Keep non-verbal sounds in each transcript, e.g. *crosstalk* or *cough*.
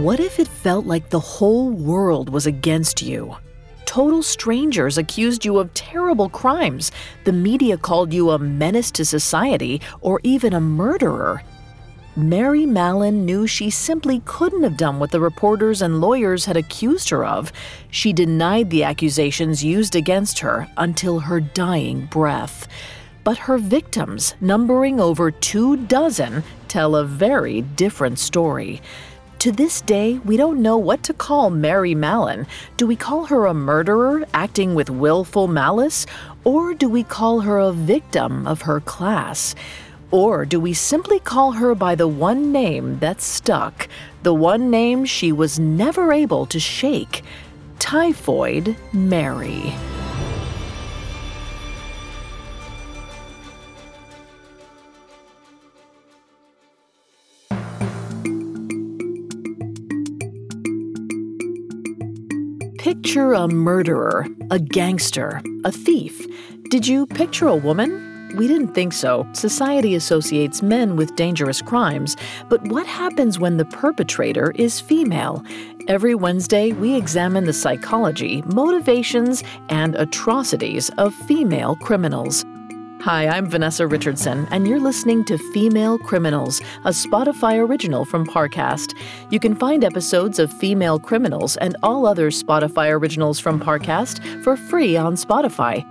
What if it felt like the whole world was against you? Total strangers accused you of terrible crimes. The media called you a menace to society or even a murderer. Mary Mallon knew she simply couldn't have done what the reporters and lawyers had accused her of. She denied the accusations used against her until her dying breath. But her victims, numbering over two dozen, tell a very different story. To this day, we don't know what to call Mary Mallon. Do we call her a murderer acting with willful malice? Or do we call her a victim of her class? Or do we simply call her by the one name that stuck, the one name she was never able to shake? Typhoid Mary. Picture a murderer, a gangster, a thief. Did you picture a woman? We didn't think so. Society associates men with dangerous crimes. But what happens when the perpetrator is female? Every Wednesday, we examine the psychology, motivations, and atrocities of female criminals. Hi, I'm Vanessa Richardson, and you're listening to Female Criminals, a Spotify original from Parcast. You can find episodes of Female Criminals and all other Spotify originals from Parcast for free on Spotify.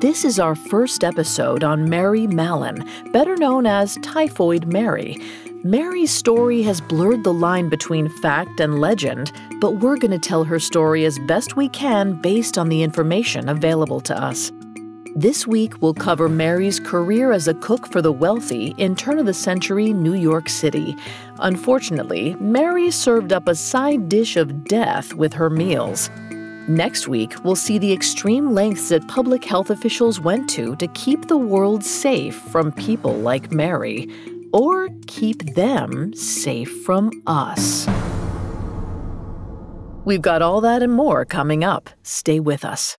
This is our first episode on Mary Mallon, better known as Typhoid Mary. Mary's story has blurred the line between fact and legend, but we're going to tell her story as best we can based on the information available to us. This week, we'll cover Mary's career as a cook for the wealthy in turn of the century New York City. Unfortunately, Mary served up a side dish of death with her meals. Next week, we'll see the extreme lengths that public health officials went to to keep the world safe from people like Mary, or keep them safe from us. We've got all that and more coming up. Stay with us.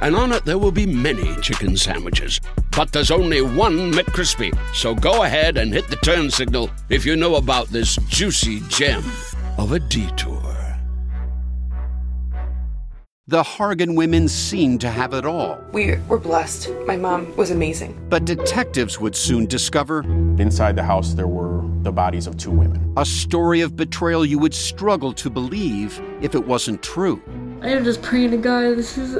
and on it there will be many chicken sandwiches. But there's only one McCrispy. So go ahead and hit the turn signal if you know about this juicy gem of a detour. The Hargan women seemed to have it all. We were blessed. My mom was amazing. But detectives would soon discover Inside the house, there were the bodies of two women. a story of betrayal you would struggle to believe if it wasn't true. I am just praying to God. This is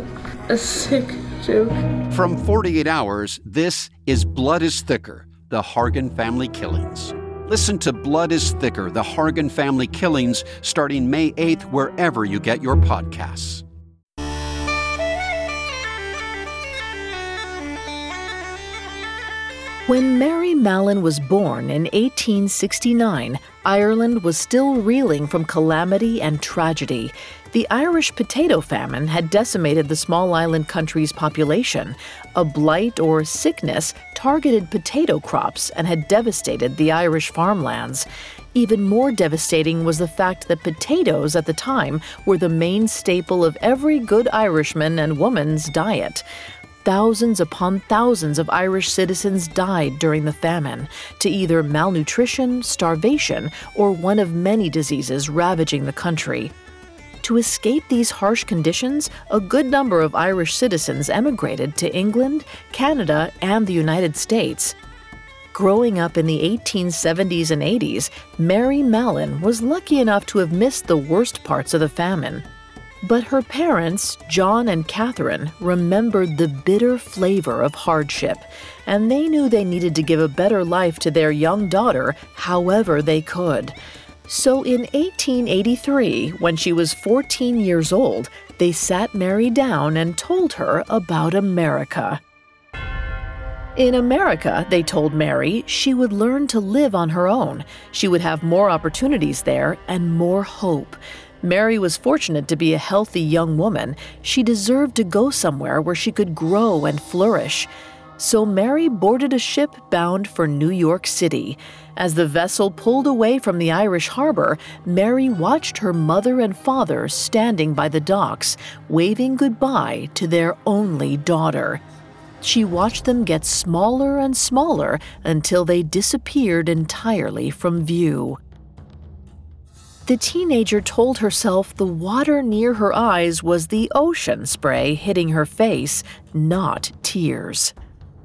a sick joke. From 48 Hours, this is Blood is Thicker The Hargan Family Killings. Listen to Blood is Thicker The Hargan Family Killings starting May 8th, wherever you get your podcasts. When Mary Mallon was born in 1869, Ireland was still reeling from calamity and tragedy. The Irish potato famine had decimated the small island country's population. A blight or sickness targeted potato crops and had devastated the Irish farmlands. Even more devastating was the fact that potatoes at the time were the main staple of every good Irishman and woman's diet. Thousands upon thousands of Irish citizens died during the famine to either malnutrition, starvation, or one of many diseases ravaging the country. To escape these harsh conditions, a good number of Irish citizens emigrated to England, Canada, and the United States. Growing up in the 1870s and 80s, Mary Mallon was lucky enough to have missed the worst parts of the famine. But her parents, John and Catherine, remembered the bitter flavor of hardship, and they knew they needed to give a better life to their young daughter however they could. So in 1883, when she was 14 years old, they sat Mary down and told her about America. In America, they told Mary, she would learn to live on her own. She would have more opportunities there and more hope. Mary was fortunate to be a healthy young woman. She deserved to go somewhere where she could grow and flourish. So Mary boarded a ship bound for New York City. As the vessel pulled away from the Irish harbor, Mary watched her mother and father standing by the docks, waving goodbye to their only daughter. She watched them get smaller and smaller until they disappeared entirely from view. The teenager told herself the water near her eyes was the ocean spray hitting her face, not tears.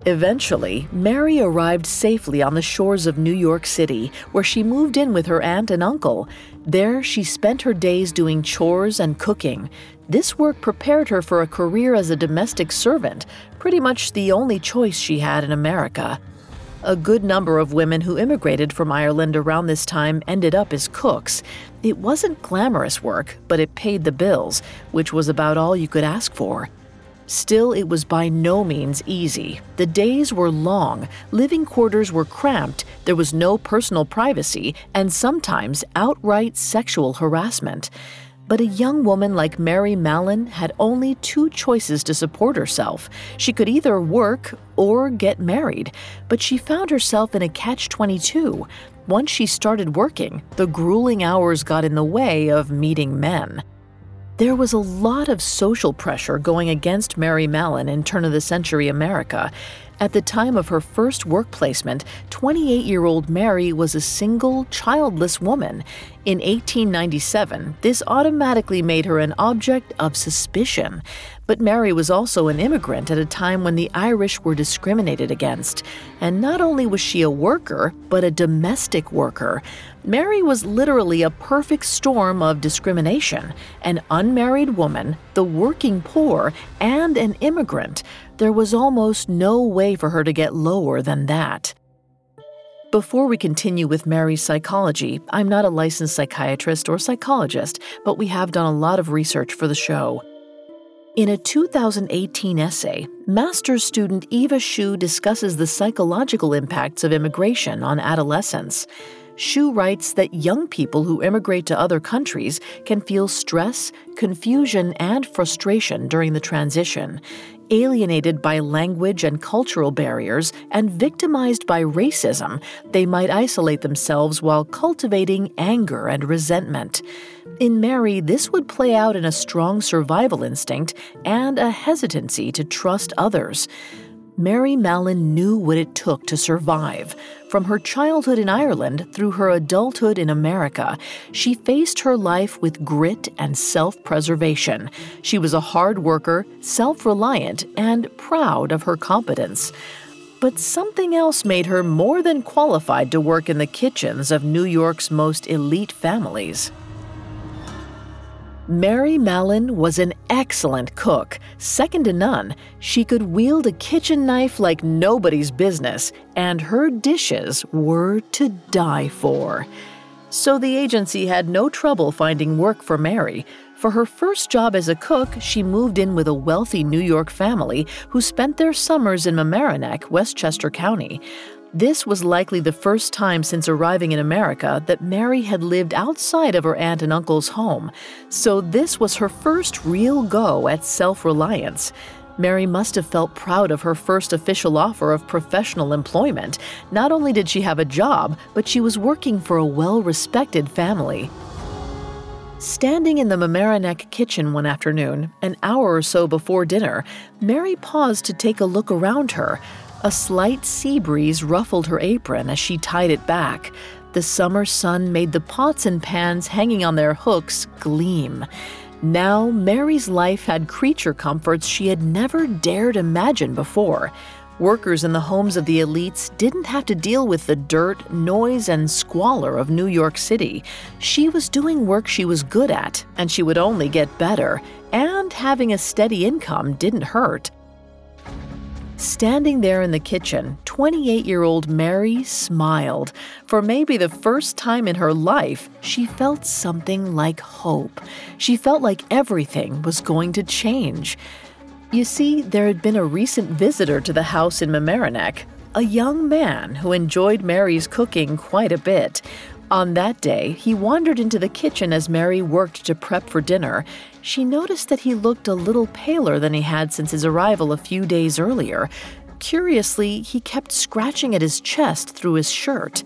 Eventually, Mary arrived safely on the shores of New York City, where she moved in with her aunt and uncle. There, she spent her days doing chores and cooking. This work prepared her for a career as a domestic servant, pretty much the only choice she had in America. A good number of women who immigrated from Ireland around this time ended up as cooks. It wasn't glamorous work, but it paid the bills, which was about all you could ask for. Still, it was by no means easy. The days were long, living quarters were cramped, there was no personal privacy, and sometimes outright sexual harassment. But a young woman like Mary Mallon had only two choices to support herself. She could either work or get married, but she found herself in a catch 22. Once she started working, the grueling hours got in the way of meeting men. There was a lot of social pressure going against Mary Mallon in turn of the century America. At the time of her first work placement, 28 year old Mary was a single, childless woman. In 1897, this automatically made her an object of suspicion. But Mary was also an immigrant at a time when the Irish were discriminated against. And not only was she a worker, but a domestic worker. Mary was literally a perfect storm of discrimination an unmarried woman, the working poor, and an immigrant. There was almost no way for her to get lower than that. Before we continue with Mary's psychology, I'm not a licensed psychiatrist or psychologist, but we have done a lot of research for the show. In a 2018 essay, master's student Eva Shu discusses the psychological impacts of immigration on adolescence. Shu writes that young people who immigrate to other countries can feel stress, confusion, and frustration during the transition alienated by language and cultural barriers, and victimized by racism, they might isolate themselves while cultivating anger and resentment. In Mary, this would play out in a strong survival instinct and a hesitancy to trust others. Mary Mallon knew what it took to survive. From her childhood in Ireland through her adulthood in America, she faced her life with grit and self preservation. She was a hard worker, self reliant, and proud of her competence. But something else made her more than qualified to work in the kitchens of New York's most elite families. Mary Mallon was an excellent cook, second to none. She could wield a kitchen knife like nobody's business, and her dishes were to die for. So the agency had no trouble finding work for Mary. For her first job as a cook, she moved in with a wealthy New York family who spent their summers in Mamaroneck, Westchester County. This was likely the first time since arriving in America that Mary had lived outside of her aunt and uncle's home, so this was her first real go at self reliance. Mary must have felt proud of her first official offer of professional employment. Not only did she have a job, but she was working for a well respected family. Standing in the Mamaroneck kitchen one afternoon, an hour or so before dinner, Mary paused to take a look around her. A slight sea breeze ruffled her apron as she tied it back. The summer sun made the pots and pans hanging on their hooks gleam. Now, Mary's life had creature comforts she had never dared imagine before. Workers in the homes of the elites didn't have to deal with the dirt, noise, and squalor of New York City. She was doing work she was good at, and she would only get better. And having a steady income didn't hurt. Standing there in the kitchen, 28 year old Mary smiled. For maybe the first time in her life, she felt something like hope. She felt like everything was going to change. You see, there had been a recent visitor to the house in Mamaroneck, a young man who enjoyed Mary's cooking quite a bit. On that day, he wandered into the kitchen as Mary worked to prep for dinner. She noticed that he looked a little paler than he had since his arrival a few days earlier. Curiously, he kept scratching at his chest through his shirt.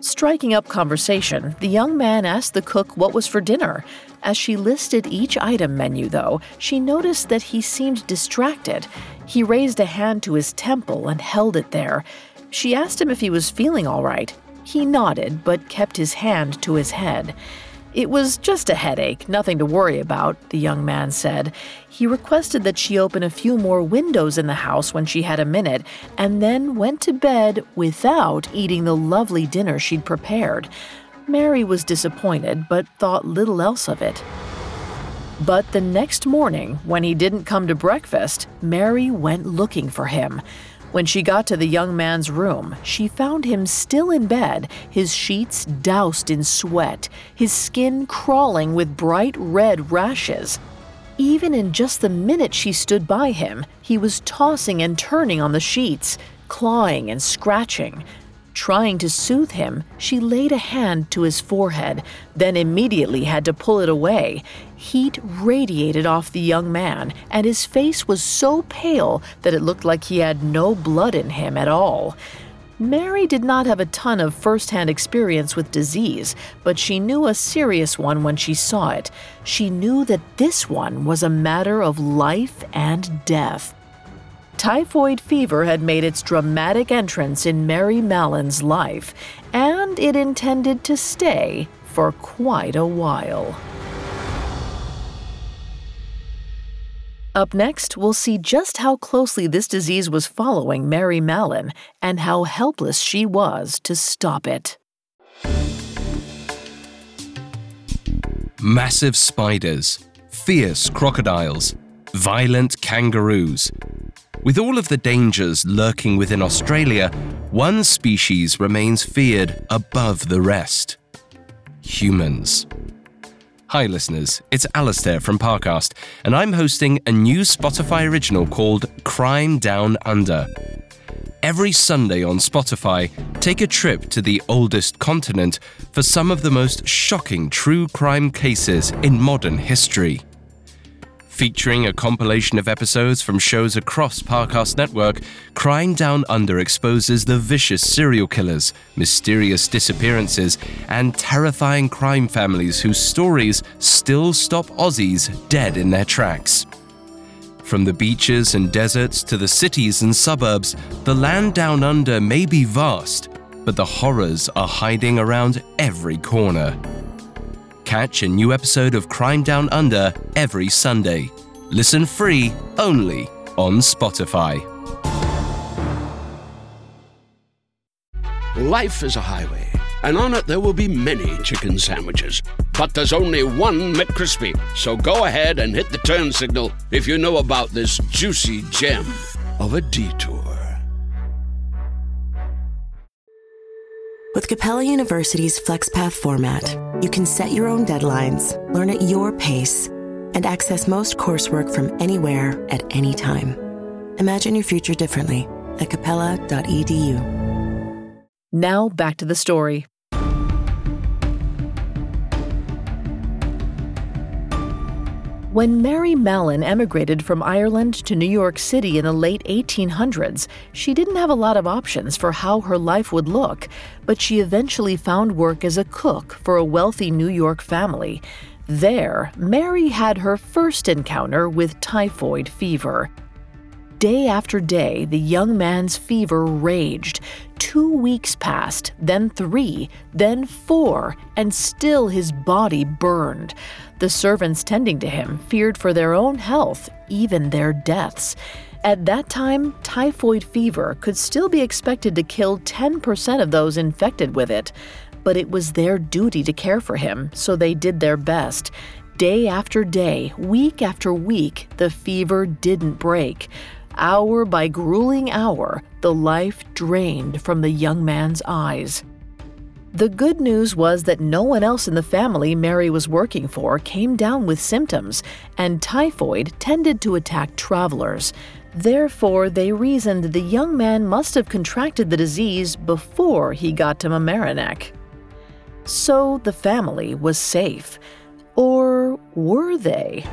Striking up conversation, the young man asked the cook what was for dinner. As she listed each item menu, though, she noticed that he seemed distracted. He raised a hand to his temple and held it there. She asked him if he was feeling all right. He nodded, but kept his hand to his head. It was just a headache, nothing to worry about, the young man said. He requested that she open a few more windows in the house when she had a minute, and then went to bed without eating the lovely dinner she'd prepared. Mary was disappointed, but thought little else of it. But the next morning, when he didn't come to breakfast, Mary went looking for him. When she got to the young man's room, she found him still in bed, his sheets doused in sweat, his skin crawling with bright red rashes. Even in just the minute she stood by him, he was tossing and turning on the sheets, clawing and scratching. Trying to soothe him, she laid a hand to his forehead, then immediately had to pull it away. Heat radiated off the young man, and his face was so pale that it looked like he had no blood in him at all. Mary did not have a ton of first hand experience with disease, but she knew a serious one when she saw it. She knew that this one was a matter of life and death. Typhoid fever had made its dramatic entrance in Mary Mallon's life, and it intended to stay for quite a while. Up next, we'll see just how closely this disease was following Mary Mallon and how helpless she was to stop it. Massive spiders, fierce crocodiles, violent kangaroos. With all of the dangers lurking within Australia, one species remains feared above the rest humans. Hi, listeners, it's Alastair from Parcast, and I'm hosting a new Spotify original called Crime Down Under. Every Sunday on Spotify, take a trip to the oldest continent for some of the most shocking true crime cases in modern history. Featuring a compilation of episodes from shows across Parcast Network, Crime Down Under exposes the vicious serial killers, mysterious disappearances, and terrifying crime families whose stories still stop Aussies dead in their tracks. From the beaches and deserts to the cities and suburbs, the land down under may be vast, but the horrors are hiding around every corner. Catch a new episode of Crime Down Under every Sunday. Listen free only on Spotify. Life is a highway, and on it there will be many chicken sandwiches. But there's only one McCrispy. So go ahead and hit the turn signal if you know about this juicy gem of a detour. With Capella University's FlexPath format, you can set your own deadlines, learn at your pace, and access most coursework from anywhere at any time. Imagine your future differently at capella.edu. Now back to the story. When Mary Mallon emigrated from Ireland to New York City in the late 1800s, she didn't have a lot of options for how her life would look, but she eventually found work as a cook for a wealthy New York family. There, Mary had her first encounter with typhoid fever. Day after day, the young man's fever raged. Two weeks passed, then three, then four, and still his body burned. The servants tending to him feared for their own health, even their deaths. At that time, typhoid fever could still be expected to kill 10% of those infected with it. But it was their duty to care for him, so they did their best. Day after day, week after week, the fever didn't break. Hour by grueling hour, the life drained from the young man's eyes. The good news was that no one else in the family Mary was working for came down with symptoms, and typhoid tended to attack travelers. Therefore, they reasoned the young man must have contracted the disease before he got to Mamaroneck. So the family was safe. Or were they?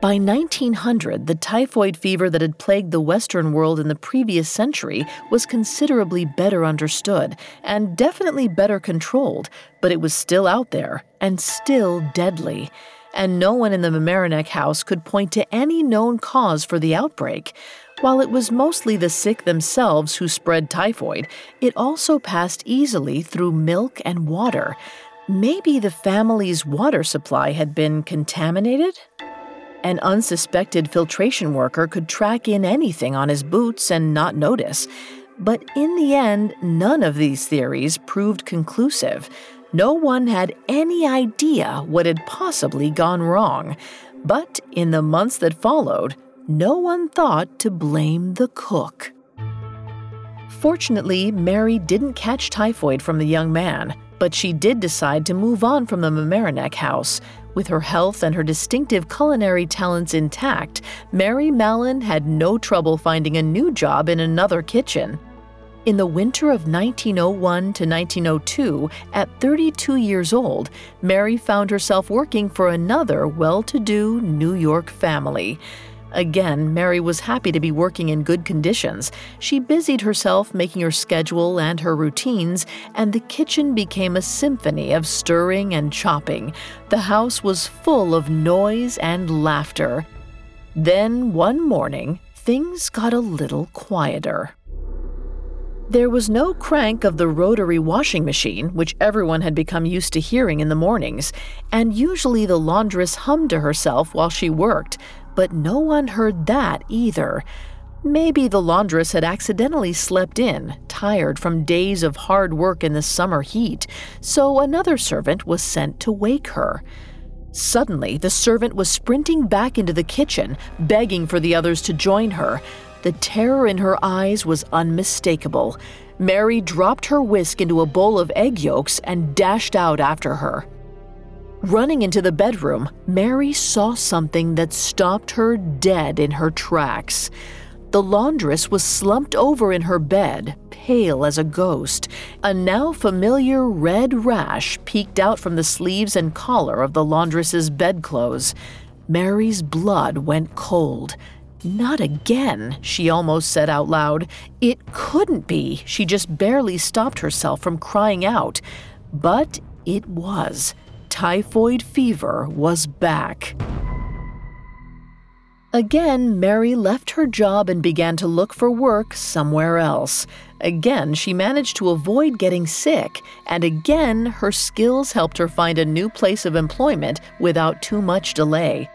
By 1900, the typhoid fever that had plagued the Western world in the previous century was considerably better understood and definitely better controlled, but it was still out there and still deadly. And no one in the Mamaroneck house could point to any known cause for the outbreak. While it was mostly the sick themselves who spread typhoid, it also passed easily through milk and water. Maybe the family's water supply had been contaminated? An unsuspected filtration worker could track in anything on his boots and not notice. But in the end, none of these theories proved conclusive. No one had any idea what had possibly gone wrong. But in the months that followed, no one thought to blame the cook. Fortunately, Mary didn't catch typhoid from the young man, but she did decide to move on from the Mamaroneck house. With her health and her distinctive culinary talents intact, Mary Mallon had no trouble finding a new job in another kitchen. In the winter of 1901 to 1902, at 32 years old, Mary found herself working for another well to do New York family. Again, Mary was happy to be working in good conditions. She busied herself making her schedule and her routines, and the kitchen became a symphony of stirring and chopping. The house was full of noise and laughter. Then, one morning, things got a little quieter. There was no crank of the rotary washing machine, which everyone had become used to hearing in the mornings, and usually the laundress hummed to herself while she worked, but no one heard that either. Maybe the laundress had accidentally slept in, tired from days of hard work in the summer heat, so another servant was sent to wake her. Suddenly, the servant was sprinting back into the kitchen, begging for the others to join her. The terror in her eyes was unmistakable. Mary dropped her whisk into a bowl of egg yolks and dashed out after her. Running into the bedroom, Mary saw something that stopped her dead in her tracks. The laundress was slumped over in her bed, pale as a ghost. A now familiar red rash peeked out from the sleeves and collar of the laundress's bedclothes. Mary's blood went cold. Not again, she almost said out loud. It couldn't be. She just barely stopped herself from crying out. But it was typhoid fever was back. Again, Mary left her job and began to look for work somewhere else. Again, she managed to avoid getting sick, and again, her skills helped her find a new place of employment without too much delay.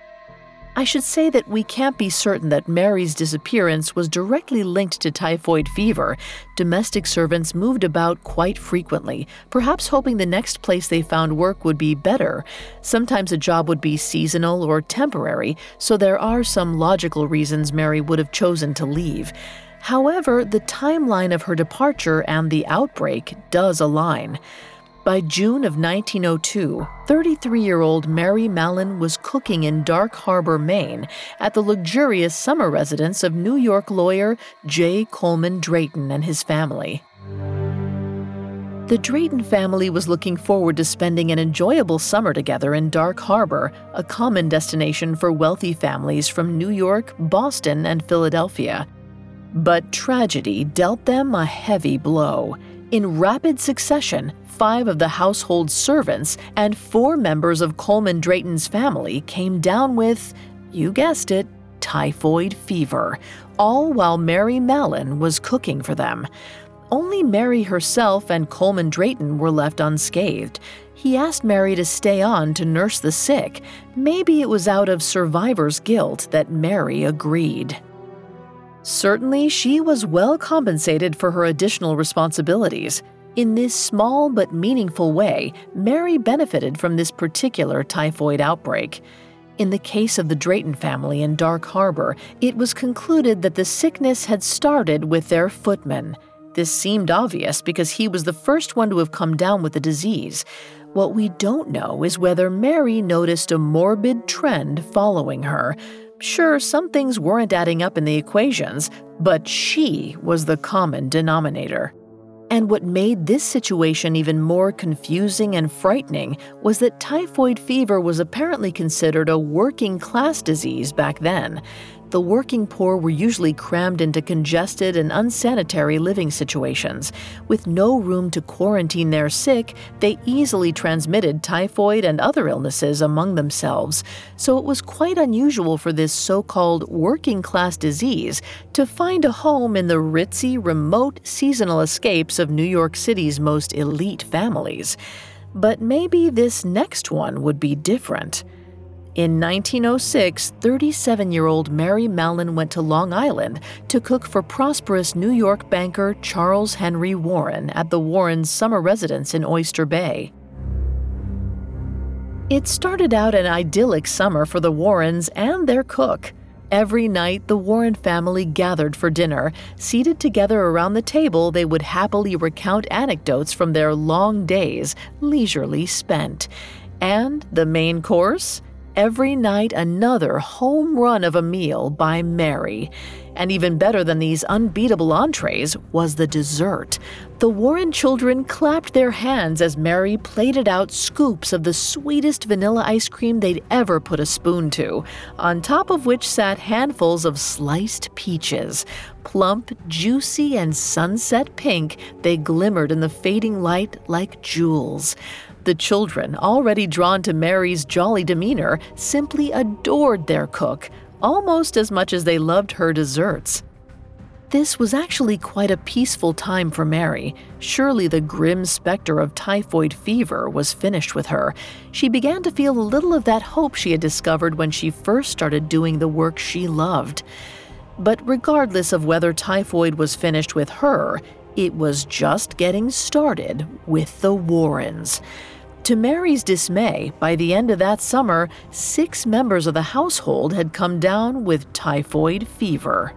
I should say that we can't be certain that Mary's disappearance was directly linked to typhoid fever. Domestic servants moved about quite frequently, perhaps hoping the next place they found work would be better. Sometimes a job would be seasonal or temporary, so there are some logical reasons Mary would have chosen to leave. However, the timeline of her departure and the outbreak does align. By June of 1902, 33 year old Mary Mallon was cooking in Dark Harbor, Maine, at the luxurious summer residence of New York lawyer J. Coleman Drayton and his family. The Drayton family was looking forward to spending an enjoyable summer together in Dark Harbor, a common destination for wealthy families from New York, Boston, and Philadelphia. But tragedy dealt them a heavy blow. In rapid succession, five of the household servants and four members of Coleman Drayton's family came down with, you guessed it, typhoid fever, all while Mary Mallon was cooking for them. Only Mary herself and Coleman Drayton were left unscathed. He asked Mary to stay on to nurse the sick. Maybe it was out of survivor's guilt that Mary agreed. Certainly, she was well compensated for her additional responsibilities. In this small but meaningful way, Mary benefited from this particular typhoid outbreak. In the case of the Drayton family in Dark Harbor, it was concluded that the sickness had started with their footman. This seemed obvious because he was the first one to have come down with the disease. What we don't know is whether Mary noticed a morbid trend following her. Sure, some things weren't adding up in the equations, but she was the common denominator. And what made this situation even more confusing and frightening was that typhoid fever was apparently considered a working class disease back then the working poor were usually crammed into congested and unsanitary living situations. With no room to quarantine their sick, they easily transmitted typhoid and other illnesses among themselves. So it was quite unusual for this so called working class disease to find a home in the ritzy, remote, seasonal escapes of New York City's most elite families. But maybe this next one would be different. In 1906, 37 year old Mary Mallon went to Long Island to cook for prosperous New York banker Charles Henry Warren at the Warrens' summer residence in Oyster Bay. It started out an idyllic summer for the Warrens and their cook. Every night, the Warren family gathered for dinner. Seated together around the table, they would happily recount anecdotes from their long days, leisurely spent. And the main course? Every night another home run of a meal by Mary. And even better than these unbeatable entrees was the dessert. The Warren children clapped their hands as Mary plated out scoops of the sweetest vanilla ice cream they'd ever put a spoon to, on top of which sat handfuls of sliced peaches. Plump, juicy, and sunset pink, they glimmered in the fading light like jewels. The children, already drawn to Mary's jolly demeanor, simply adored their cook, almost as much as they loved her desserts. This was actually quite a peaceful time for Mary. Surely the grim specter of typhoid fever was finished with her. She began to feel a little of that hope she had discovered when she first started doing the work she loved. But regardless of whether typhoid was finished with her, it was just getting started with the Warrens. To Mary's dismay, by the end of that summer, six members of the household had come down with typhoid fever.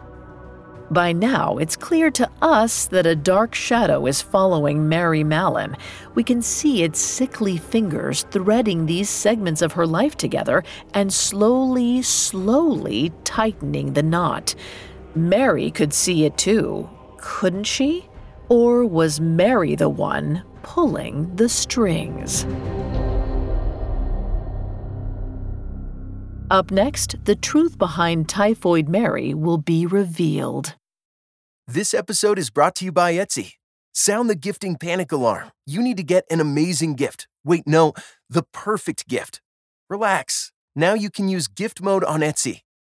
By now, it's clear to us that a dark shadow is following Mary Mallon. We can see its sickly fingers threading these segments of her life together and slowly, slowly tightening the knot. Mary could see it too, couldn't she? Or was Mary the one pulling the strings. Up next, the truth behind Typhoid Mary will be revealed. This episode is brought to you by Etsy. Sound the gifting panic alarm. You need to get an amazing gift. Wait, no, the perfect gift. Relax. Now you can use gift mode on Etsy.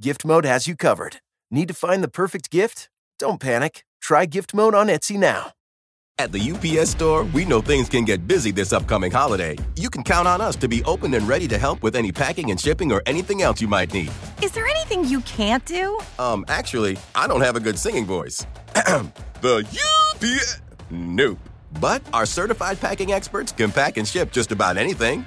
gift mode has you covered. Need to find the perfect gift? Don't panic. Try gift mode on Etsy now. At the UPS store, we know things can get busy this upcoming holiday. You can count on us to be open and ready to help with any packing and shipping or anything else you might need. Is there anything you can't do? Um, actually, I don't have a good singing voice. *clears throat* the UPS. Nope. But our certified packing experts can pack and ship just about anything.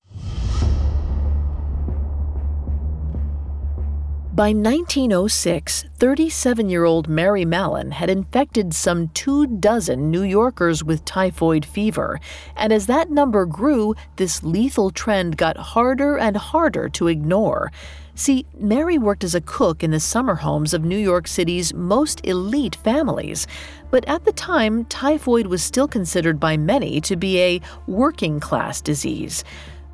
By 1906, 37 year old Mary Mallon had infected some two dozen New Yorkers with typhoid fever, and as that number grew, this lethal trend got harder and harder to ignore. See, Mary worked as a cook in the summer homes of New York City's most elite families, but at the time, typhoid was still considered by many to be a working class disease.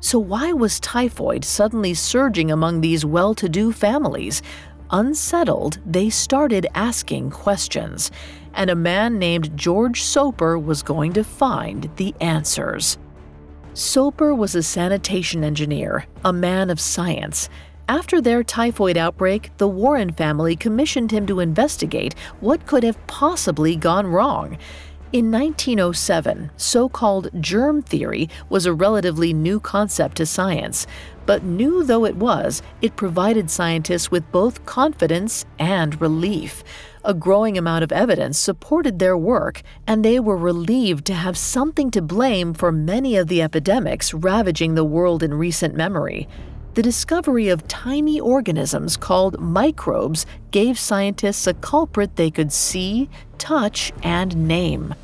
So, why was typhoid suddenly surging among these well to do families? Unsettled, they started asking questions, and a man named George Soper was going to find the answers. Soper was a sanitation engineer, a man of science. After their typhoid outbreak, the Warren family commissioned him to investigate what could have possibly gone wrong. In 1907, so called germ theory was a relatively new concept to science, but new though it was, it provided scientists with both confidence and relief. A growing amount of evidence supported their work, and they were relieved to have something to blame for many of the epidemics ravaging the world in recent memory. The discovery of tiny organisms called microbes gave scientists a culprit they could see, touch, and name.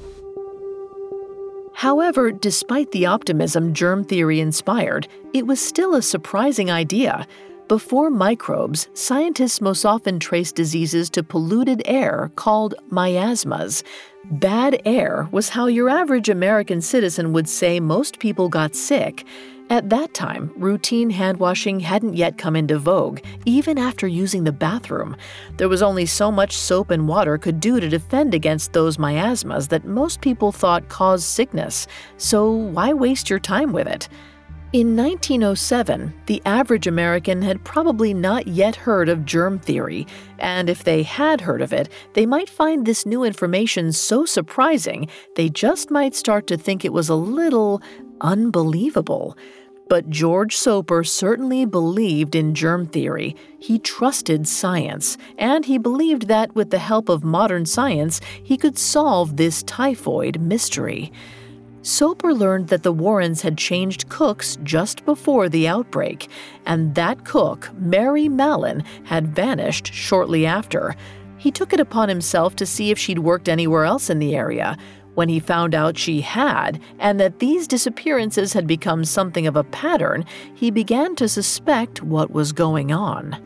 However, despite the optimism germ theory inspired, it was still a surprising idea. Before microbes, scientists most often traced diseases to polluted air called miasmas. Bad air was how your average American citizen would say most people got sick. At that time, routine hand washing hadn't yet come into vogue, even after using the bathroom. There was only so much soap and water could do to defend against those miasmas that most people thought caused sickness, so why waste your time with it? In 1907, the average American had probably not yet heard of germ theory, and if they had heard of it, they might find this new information so surprising they just might start to think it was a little unbelievable. But George Soper certainly believed in germ theory. He trusted science, and he believed that with the help of modern science, he could solve this typhoid mystery. Soper learned that the Warrens had changed cooks just before the outbreak, and that cook, Mary Mallon, had vanished shortly after. He took it upon himself to see if she'd worked anywhere else in the area. When he found out she had, and that these disappearances had become something of a pattern, he began to suspect what was going on.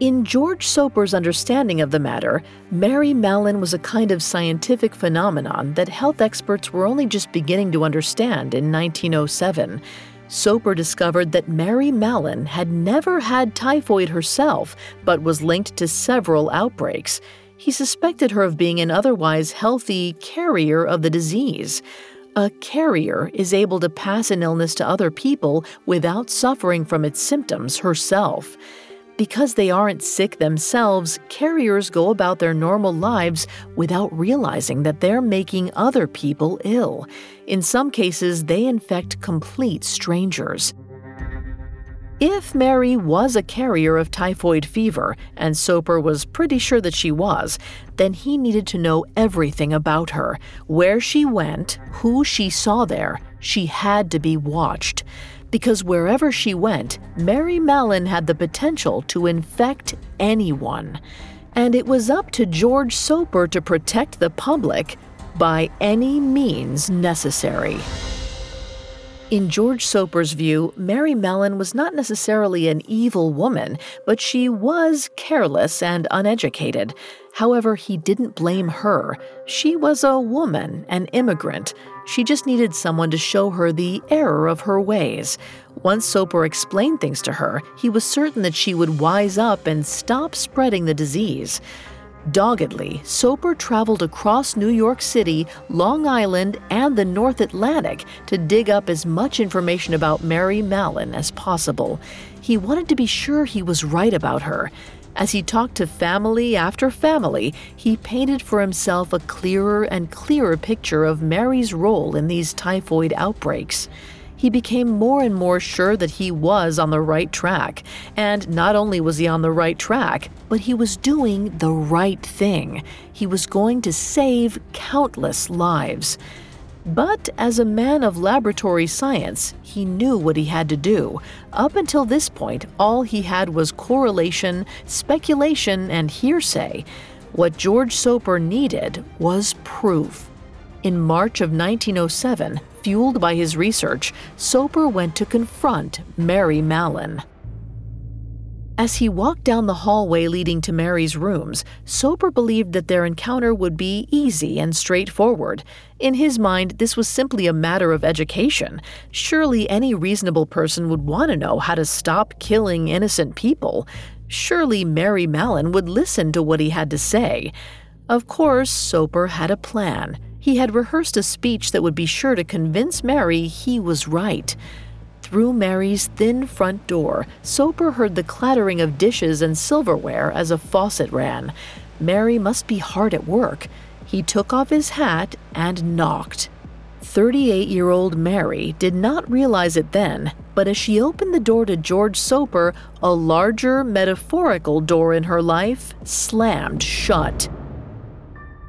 In George Soper's understanding of the matter, Mary Mallon was a kind of scientific phenomenon that health experts were only just beginning to understand in 1907. Soper discovered that Mary Mallon had never had typhoid herself, but was linked to several outbreaks. He suspected her of being an otherwise healthy carrier of the disease. A carrier is able to pass an illness to other people without suffering from its symptoms herself. Because they aren't sick themselves, carriers go about their normal lives without realizing that they're making other people ill. In some cases, they infect complete strangers. If Mary was a carrier of typhoid fever, and Soper was pretty sure that she was, then he needed to know everything about her where she went, who she saw there. She had to be watched because wherever she went, Mary Mallon had the potential to infect anyone. And it was up to George Soper to protect the public by any means necessary. In George Soper's view, Mary Mallon was not necessarily an evil woman, but she was careless and uneducated. However, he didn't blame her. She was a woman, an immigrant. She just needed someone to show her the error of her ways. Once Soper explained things to her, he was certain that she would wise up and stop spreading the disease. Doggedly, Soper traveled across New York City, Long Island, and the North Atlantic to dig up as much information about Mary Mallon as possible. He wanted to be sure he was right about her. As he talked to family after family, he painted for himself a clearer and clearer picture of Mary's role in these typhoid outbreaks he became more and more sure that he was on the right track. And not only was he on the right track, but he was doing the right thing. He was going to save countless lives. But as a man of laboratory science, he knew what he had to do. Up until this point, all he had was correlation, speculation, and hearsay. What George Soper needed was proof. In March of 1907, fueled by his research, Soper went to confront Mary Mallon. As he walked down the hallway leading to Mary's rooms, Soper believed that their encounter would be easy and straightforward. In his mind, this was simply a matter of education. Surely any reasonable person would want to know how to stop killing innocent people. Surely Mary Mallon would listen to what he had to say. Of course, Soper had a plan He had rehearsed a speech that would be sure to convince Mary he was right. Through Mary's thin front door, Soper heard the clattering of dishes and silverware as a faucet ran. Mary must be hard at work. He took off his hat and knocked. 38 year old Mary did not realize it then, but as she opened the door to George Soper, a larger metaphorical door in her life slammed shut.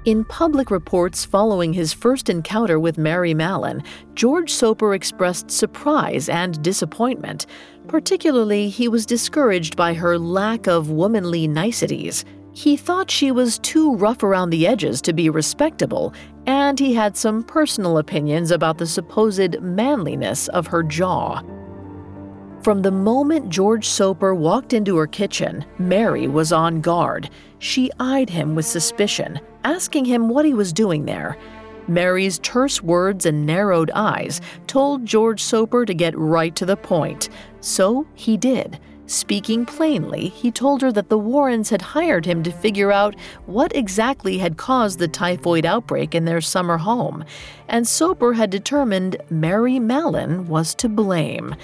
In public reports following his first encounter with Mary Mallon, George Soper expressed surprise and disappointment. Particularly, he was discouraged by her lack of womanly niceties. He thought she was too rough around the edges to be respectable, and he had some personal opinions about the supposed manliness of her jaw. From the moment George Soper walked into her kitchen, Mary was on guard. She eyed him with suspicion, asking him what he was doing there. Mary's terse words and narrowed eyes told George Soper to get right to the point. So he did. Speaking plainly, he told her that the Warrens had hired him to figure out what exactly had caused the typhoid outbreak in their summer home, and Soper had determined Mary Mallon was to blame.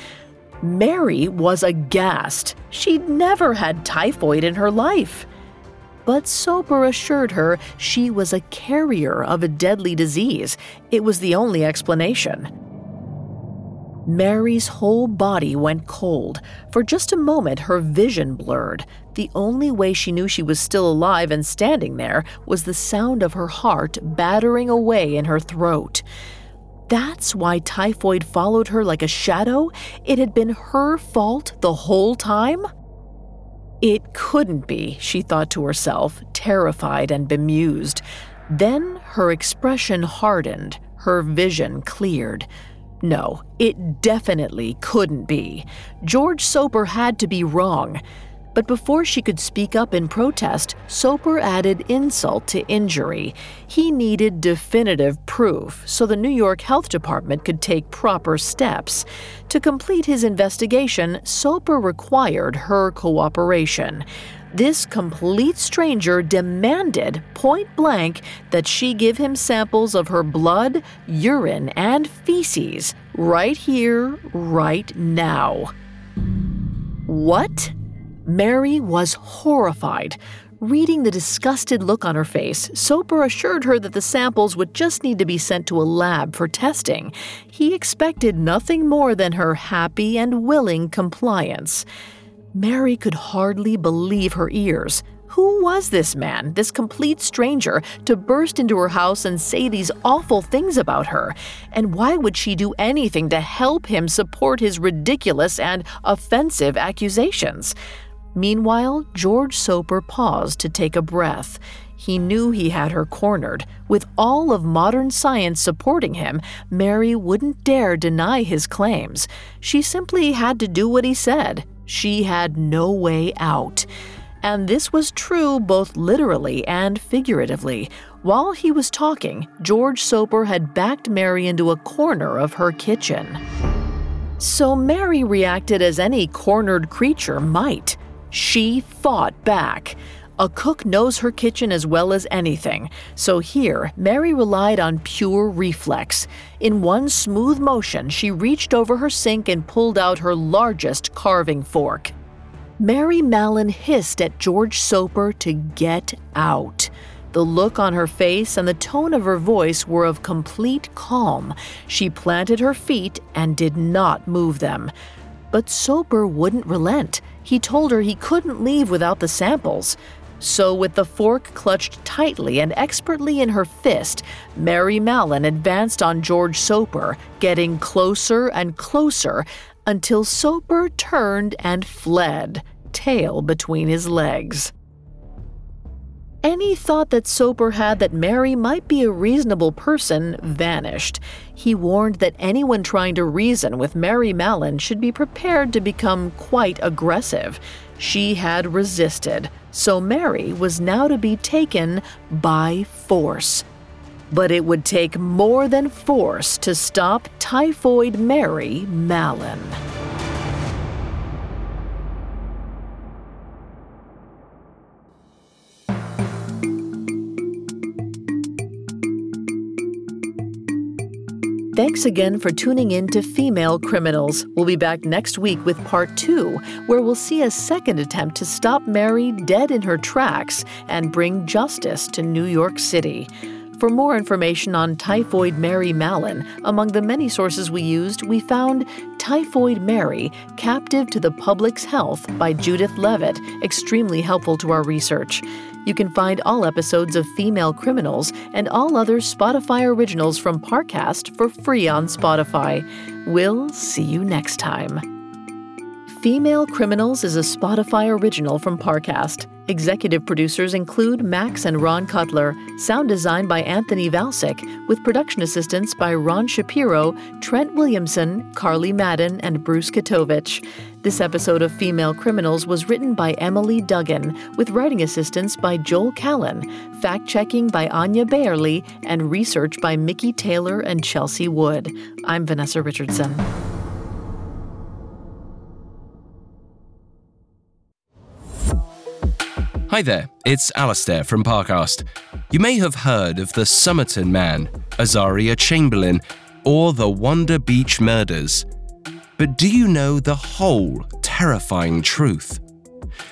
Mary was aghast. She'd never had typhoid in her life. But Soper assured her she was a carrier of a deadly disease. It was the only explanation. Mary's whole body went cold. For just a moment, her vision blurred. The only way she knew she was still alive and standing there was the sound of her heart battering away in her throat. That's why typhoid followed her like a shadow? It had been her fault the whole time? It couldn't be, she thought to herself, terrified and bemused. Then her expression hardened, her vision cleared. No, it definitely couldn't be. George Soper had to be wrong. But before she could speak up in protest, Soper added insult to injury. He needed definitive proof so the New York Health Department could take proper steps. To complete his investigation, Soper required her cooperation. This complete stranger demanded point blank that she give him samples of her blood, urine, and feces right here, right now. What? Mary was horrified. Reading the disgusted look on her face, Soper assured her that the samples would just need to be sent to a lab for testing. He expected nothing more than her happy and willing compliance. Mary could hardly believe her ears. Who was this man, this complete stranger, to burst into her house and say these awful things about her? And why would she do anything to help him support his ridiculous and offensive accusations? Meanwhile, George Soper paused to take a breath. He knew he had her cornered. With all of modern science supporting him, Mary wouldn't dare deny his claims. She simply had to do what he said. She had no way out. And this was true both literally and figuratively. While he was talking, George Soper had backed Mary into a corner of her kitchen. So Mary reacted as any cornered creature might. She fought back. A cook knows her kitchen as well as anything, so here Mary relied on pure reflex. In one smooth motion, she reached over her sink and pulled out her largest carving fork. Mary Mallon hissed at George Soper to get out. The look on her face and the tone of her voice were of complete calm. She planted her feet and did not move them. But Soper wouldn't relent. He told her he couldn't leave without the samples. So, with the fork clutched tightly and expertly in her fist, Mary Mallon advanced on George Soper, getting closer and closer until Soper turned and fled, tail between his legs. Any thought that Soper had that Mary might be a reasonable person vanished. He warned that anyone trying to reason with Mary Mallon should be prepared to become quite aggressive. She had resisted, so Mary was now to be taken by force. But it would take more than force to stop Typhoid Mary Mallon. Thanks again for tuning in to Female Criminals. We'll be back next week with part two, where we'll see a second attempt to stop Mary dead in her tracks and bring justice to New York City. For more information on Typhoid Mary Mallon, among the many sources we used, we found Typhoid Mary Captive to the Public's Health by Judith Leavitt, extremely helpful to our research. You can find all episodes of Female Criminals and all other Spotify originals from Parcast for free on Spotify. We'll see you next time. Female Criminals is a Spotify original from Parcast. Executive producers include Max and Ron Cutler, sound design by Anthony Valsic, with production assistance by Ron Shapiro, Trent Williamson, Carly Madden, and Bruce Katovich. This episode of Female Criminals was written by Emily Duggan, with writing assistance by Joel Callan, fact checking by Anya Bayerly, and research by Mickey Taylor and Chelsea Wood. I'm Vanessa Richardson. Hi there, it's Alastair from Parcast. You may have heard of the Somerton Man, Azaria Chamberlain, or the Wanda Beach murders. But do you know the whole terrifying truth?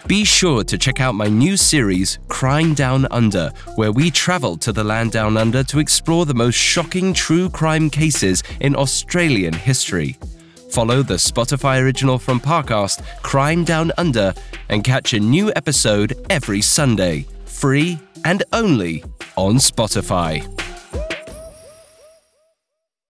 Be sure to check out my new series, Crime Down Under, where we travel to the land down under to explore the most shocking true crime cases in Australian history. Follow the Spotify original from Parcast, Crime Down Under, and catch a new episode every Sunday, free and only on Spotify.